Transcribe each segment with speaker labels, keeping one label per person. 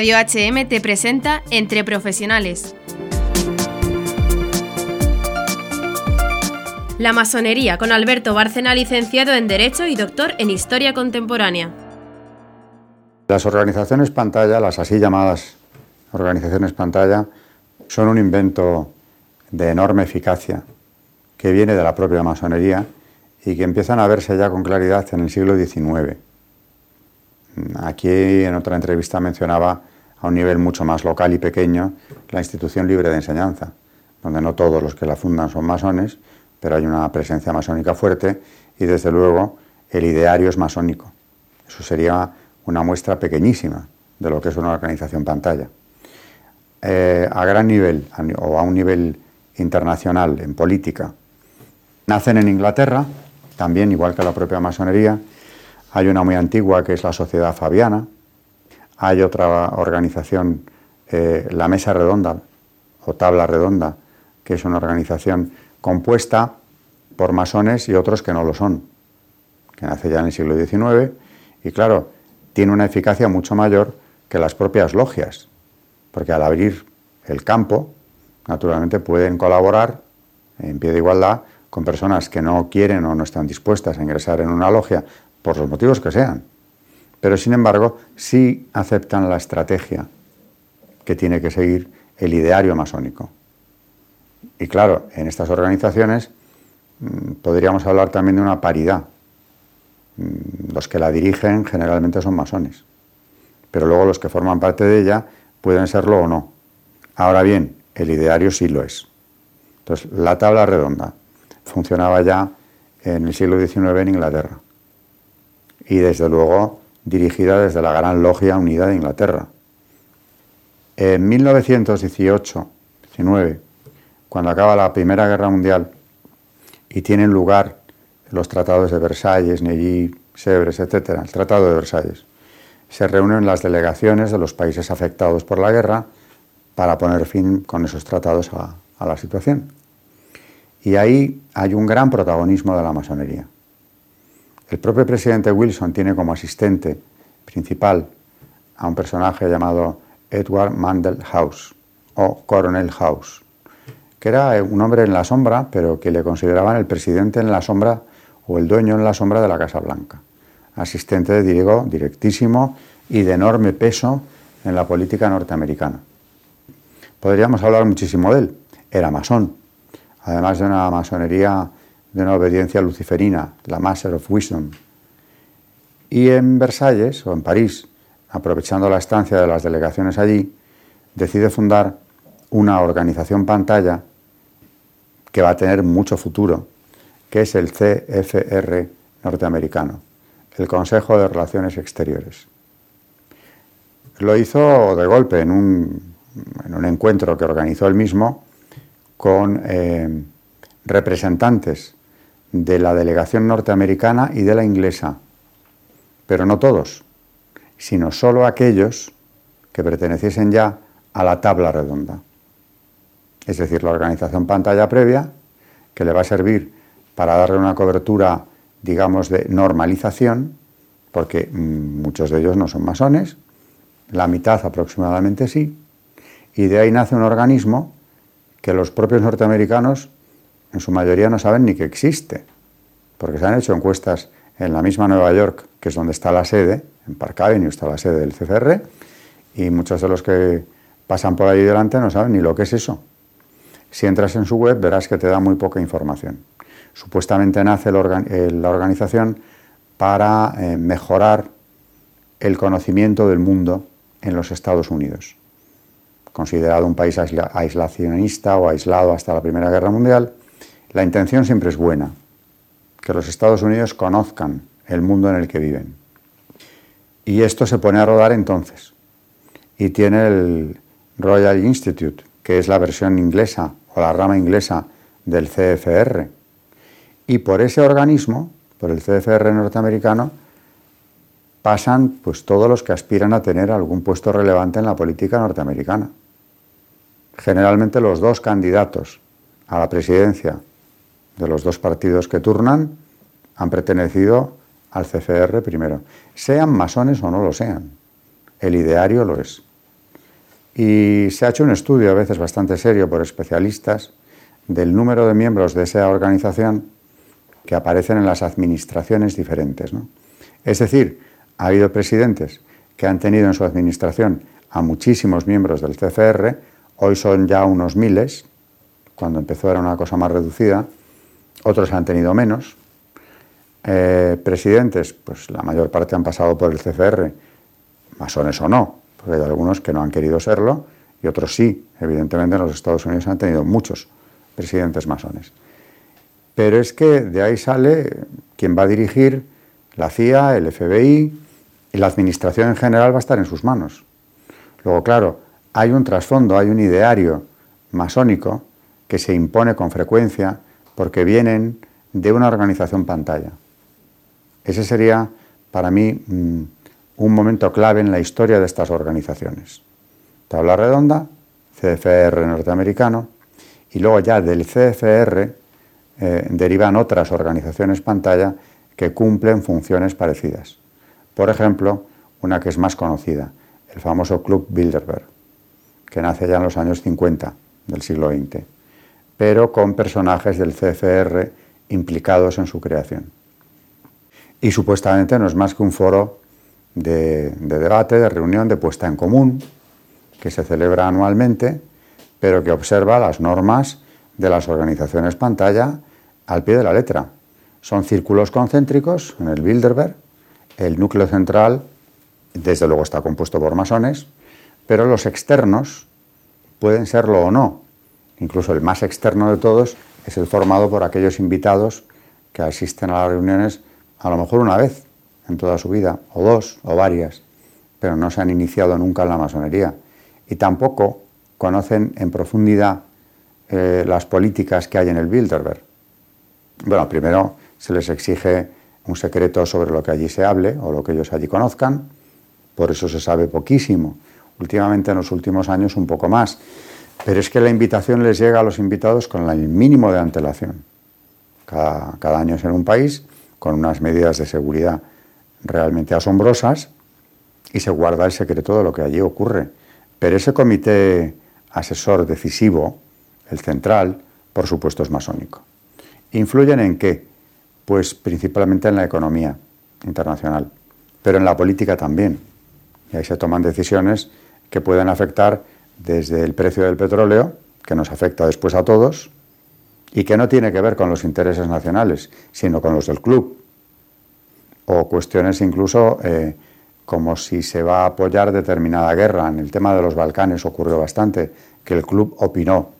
Speaker 1: Radio HM te presenta Entre Profesionales. La masonería con Alberto Bárcena, licenciado en Derecho y doctor en Historia Contemporánea.
Speaker 2: Las organizaciones pantalla, las así llamadas organizaciones pantalla, son un invento de enorme eficacia que viene de la propia masonería y que empiezan a verse ya con claridad en el siglo XIX. Aquí en otra entrevista mencionaba a un nivel mucho más local y pequeño la institución libre de enseñanza, donde no todos los que la fundan son masones, pero hay una presencia masónica fuerte y desde luego el ideario es masónico. Eso sería una muestra pequeñísima de lo que es una organización pantalla. Eh, a gran nivel o a un nivel internacional en política, nacen en Inglaterra, también igual que la propia masonería. Hay una muy antigua que es la Sociedad Fabiana. Hay otra organización, eh, la Mesa Redonda o Tabla Redonda, que es una organización compuesta por masones y otros que no lo son, que nace ya en el siglo XIX y claro, tiene una eficacia mucho mayor que las propias logias, porque al abrir el campo, naturalmente pueden colaborar en pie de igualdad con personas que no quieren o no están dispuestas a ingresar en una logia por los motivos que sean, pero sin embargo sí aceptan la estrategia que tiene que seguir el ideario masónico. Y claro, en estas organizaciones mm, podríamos hablar también de una paridad. Mm, los que la dirigen generalmente son masones, pero luego los que forman parte de ella pueden serlo o no. Ahora bien, el ideario sí lo es. Entonces, la tabla redonda funcionaba ya en el siglo XIX en Inglaterra y desde luego dirigida desde la Gran Logia Unida de Inglaterra. En 1918-19, cuando acaba la Primera Guerra Mundial y tienen lugar los tratados de Versalles, Neuilly, Sèvres, etc., el Tratado de Versalles, se reúnen las delegaciones de los países afectados por la guerra para poner fin con esos tratados a la situación. Y ahí hay un gran protagonismo de la masonería. El propio presidente Wilson tiene como asistente principal a un personaje llamado Edward Mandel House o Coronel House, que era un hombre en la sombra, pero que le consideraban el presidente en la sombra o el dueño en la sombra de la Casa Blanca. Asistente, de digo, directísimo y de enorme peso en la política norteamericana. Podríamos hablar muchísimo de él. Era masón, además de una masonería de una obediencia luciferina, la Master of Wisdom. Y en Versalles, o en París, aprovechando la estancia de las delegaciones allí, decide fundar una organización pantalla que va a tener mucho futuro, que es el CFR norteamericano, el Consejo de Relaciones Exteriores. Lo hizo de golpe en un, en un encuentro que organizó él mismo con eh, representantes de la delegación norteamericana y de la inglesa, pero no todos, sino solo aquellos que perteneciesen ya a la tabla redonda, es decir, la organización pantalla previa, que le va a servir para darle una cobertura, digamos, de normalización, porque muchos de ellos no son masones, la mitad aproximadamente sí, y de ahí nace un organismo que los propios norteamericanos en su mayoría no saben ni que existe, porque se han hecho encuestas en la misma Nueva York, que es donde está la sede, en Park Avenue está la sede del CFR, y muchos de los que pasan por ahí delante no saben ni lo que es eso. Si entras en su web verás que te da muy poca información. Supuestamente nace la organización para eh, mejorar el conocimiento del mundo en los Estados Unidos considerado un país aislacionista o aislado hasta la Primera Guerra Mundial, la intención siempre es buena, que los Estados Unidos conozcan el mundo en el que viven. Y esto se pone a rodar entonces. Y tiene el Royal Institute, que es la versión inglesa o la rama inglesa del CFR. Y por ese organismo, por el CFR norteamericano, pasan pues todos los que aspiran a tener algún puesto relevante en la política norteamericana. Generalmente los dos candidatos a la presidencia de los dos partidos que turnan han pertenecido al CFR primero, sean masones o no lo sean. El ideario lo es. Y se ha hecho un estudio a veces bastante serio por especialistas del número de miembros de esa organización que aparecen en las administraciones diferentes. Es decir, ha habido presidentes que han tenido en su administración a muchísimos miembros del CFR, hoy son ya unos miles, cuando empezó era una cosa más reducida, otros han tenido menos. Eh, presidentes, pues la mayor parte han pasado por el CFR, masones o no, porque hay algunos que no han querido serlo y otros sí. Evidentemente en los Estados Unidos han tenido muchos presidentes masones. Pero es que de ahí sale quien va a dirigir la CIA, el FBI y la administración en general va a estar en sus manos. Luego, claro, hay un trasfondo, hay un ideario masónico que se impone con frecuencia porque vienen de una organización pantalla. Ese sería para mí mm, un momento clave en la historia de estas organizaciones. Tabla redonda, CFR norteamericano, y luego ya del CFR eh, derivan otras organizaciones pantalla que cumplen funciones parecidas. Por ejemplo, una que es más conocida, el famoso Club Bilderberg, que nace ya en los años 50 del siglo XX, pero con personajes del CFR implicados en su creación. Y supuestamente no es más que un foro de, de debate, de reunión, de puesta en común, que se celebra anualmente, pero que observa las normas de las organizaciones pantalla al pie de la letra. Son círculos concéntricos en el Bilderberg, el núcleo central desde luego está compuesto por masones, pero los externos pueden serlo o no. Incluso el más externo de todos es el formado por aquellos invitados que asisten a las reuniones a lo mejor una vez en toda su vida, o dos, o varias, pero no se han iniciado nunca en la masonería. Y tampoco conocen en profundidad eh, las políticas que hay en el Bilderberg. Bueno, primero se les exige un secreto sobre lo que allí se hable o lo que ellos allí conozcan, por eso se sabe poquísimo. Últimamente, en los últimos años, un poco más. Pero es que la invitación les llega a los invitados con el mínimo de antelación. Cada, año es en un país, con unas medidas de seguridad realmente asombrosas, y se guarda el secreto de lo que allí ocurre. Pero ese comité asesor decisivo, el central, por supuesto es masónico. ¿Influyen en qué? Pues principalmente en la economía internacional, pero en la política también. Y ahí se toman decisiones que pueden afectar desde el precio del petróleo, que nos afecta después a todos, y que no tiene que ver con los intereses nacionales, sino con los del club. O cuestiones incluso eh, como si se va a apoyar determinada guerra. En el tema de los Balcanes ocurrió bastante, que el club opinó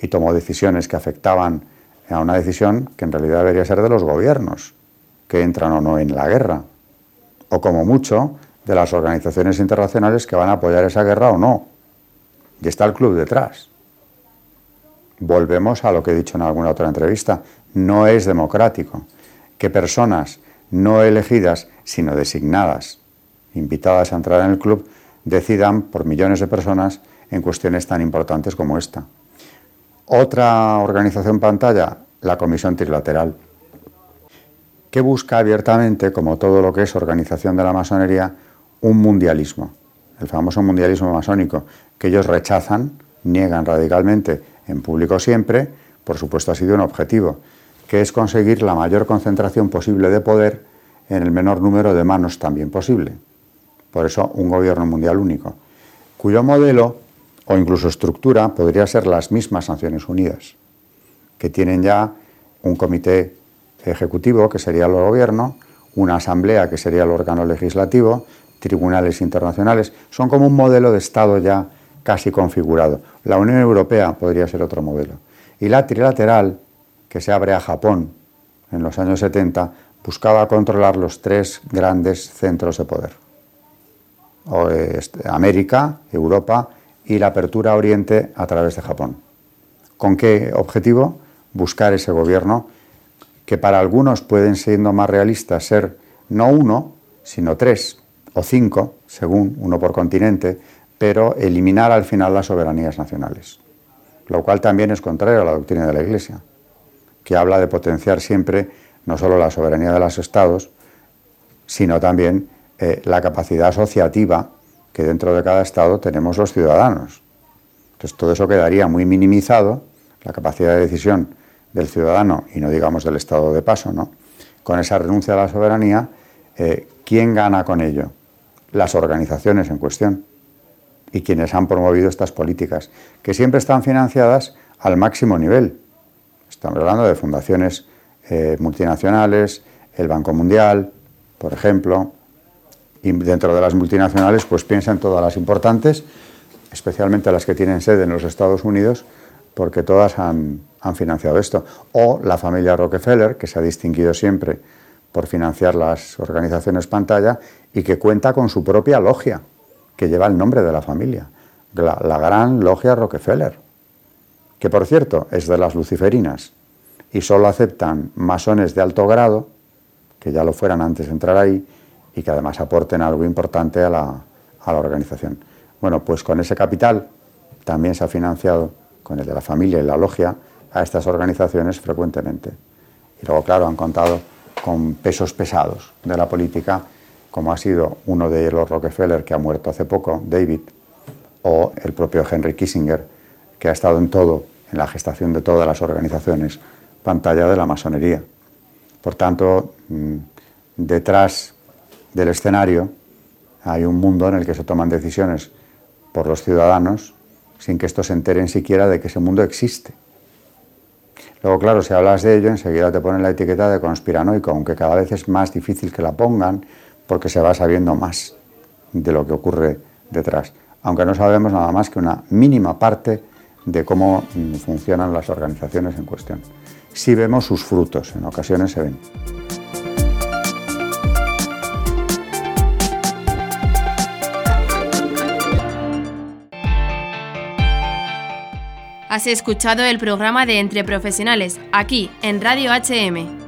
Speaker 2: y tomó decisiones que afectaban a una decisión que en realidad debería ser de los gobiernos, que entran o no en la guerra. O como mucho, de las organizaciones internacionales que van a apoyar esa guerra o no. Y está el club detrás. Volvemos a lo que he dicho en alguna otra entrevista. No es democrático que personas no elegidas, sino designadas, invitadas a entrar en el club, decidan por millones de personas en cuestiones tan importantes como esta. Otra organización pantalla, la Comisión Trilateral, que busca abiertamente, como todo lo que es organización de la masonería, un mundialismo, el famoso mundialismo masónico, que ellos rechazan, niegan radicalmente en público siempre, por supuesto ha sido un objetivo, que es conseguir la mayor concentración posible de poder en el menor número de manos también posible. Por eso un gobierno mundial único, cuyo modelo o incluso estructura podría ser las mismas Naciones Unidas, que tienen ya un comité ejecutivo, que sería el gobierno, una asamblea, que sería el órgano legislativo, tribunales internacionales, son como un modelo de Estado ya casi configurado. La Unión Europea podría ser otro modelo. Y la trilateral, que se abre a Japón en los años 70, buscaba controlar los tres grandes centros de poder. América, Europa y la apertura a Oriente a través de Japón. ¿Con qué objetivo? Buscar ese gobierno que para algunos pueden, siendo más realistas, ser no uno, sino tres, o cinco, según uno por continente, pero eliminar al final las soberanías nacionales, lo cual también es contrario a la doctrina de la Iglesia, que habla de potenciar siempre no solo la soberanía de los estados, sino también eh, la capacidad asociativa que dentro de cada Estado tenemos los ciudadanos. Entonces todo eso quedaría muy minimizado, la capacidad de decisión del ciudadano y no digamos del Estado de paso, ¿no? Con esa renuncia a la soberanía, eh, ¿quién gana con ello? Las organizaciones en cuestión y quienes han promovido estas políticas, que siempre están financiadas al máximo nivel. Estamos hablando de fundaciones eh, multinacionales, el Banco Mundial, por ejemplo, y dentro de las multinacionales, pues piensa en todas las importantes, especialmente las que tienen sede en los Estados Unidos, porque todas han, han financiado esto. O la familia Rockefeller, que se ha distinguido siempre por financiar las organizaciones pantalla y que cuenta con su propia logia que lleva el nombre de la familia, la, Gran Logia Rockefeller, que por cierto es de las luciferinas y solo aceptan masones de alto grado, que ya lo fueran antes de entrar ahí, y que además aporten algo importante a la, a la organización. Bueno, pues con ese capital también se ha financiado, con el de la familia y la logia, a estas organizaciones frecuentemente. Y luego, claro, han contado con pesos pesados de la política como ha sido uno de los Rockefeller que ha muerto hace poco, David, o el propio Henry Kissinger, que ha estado en todo, en la gestación de todas las organizaciones, pantalla de la masonería. Por tanto, mm, detrás del escenario hay un mundo en el que se toman decisiones por los ciudadanos sin que estos se enteren siquiera de que ese mundo existe. Luego, claro, si hablas de ello, enseguida te ponen la etiqueta de conspiranoico, aunque cada vez es más difícil que la pongan, porque se va sabiendo más de lo que ocurre detrás, aunque no sabemos nada más que una mínima parte de cómo mm, funcionan las organizaciones en cuestión. Si vemos sus frutos, en ocasiones se ven.
Speaker 1: Has escuchado el programa de Entre Profesionales, aquí en Radio HM.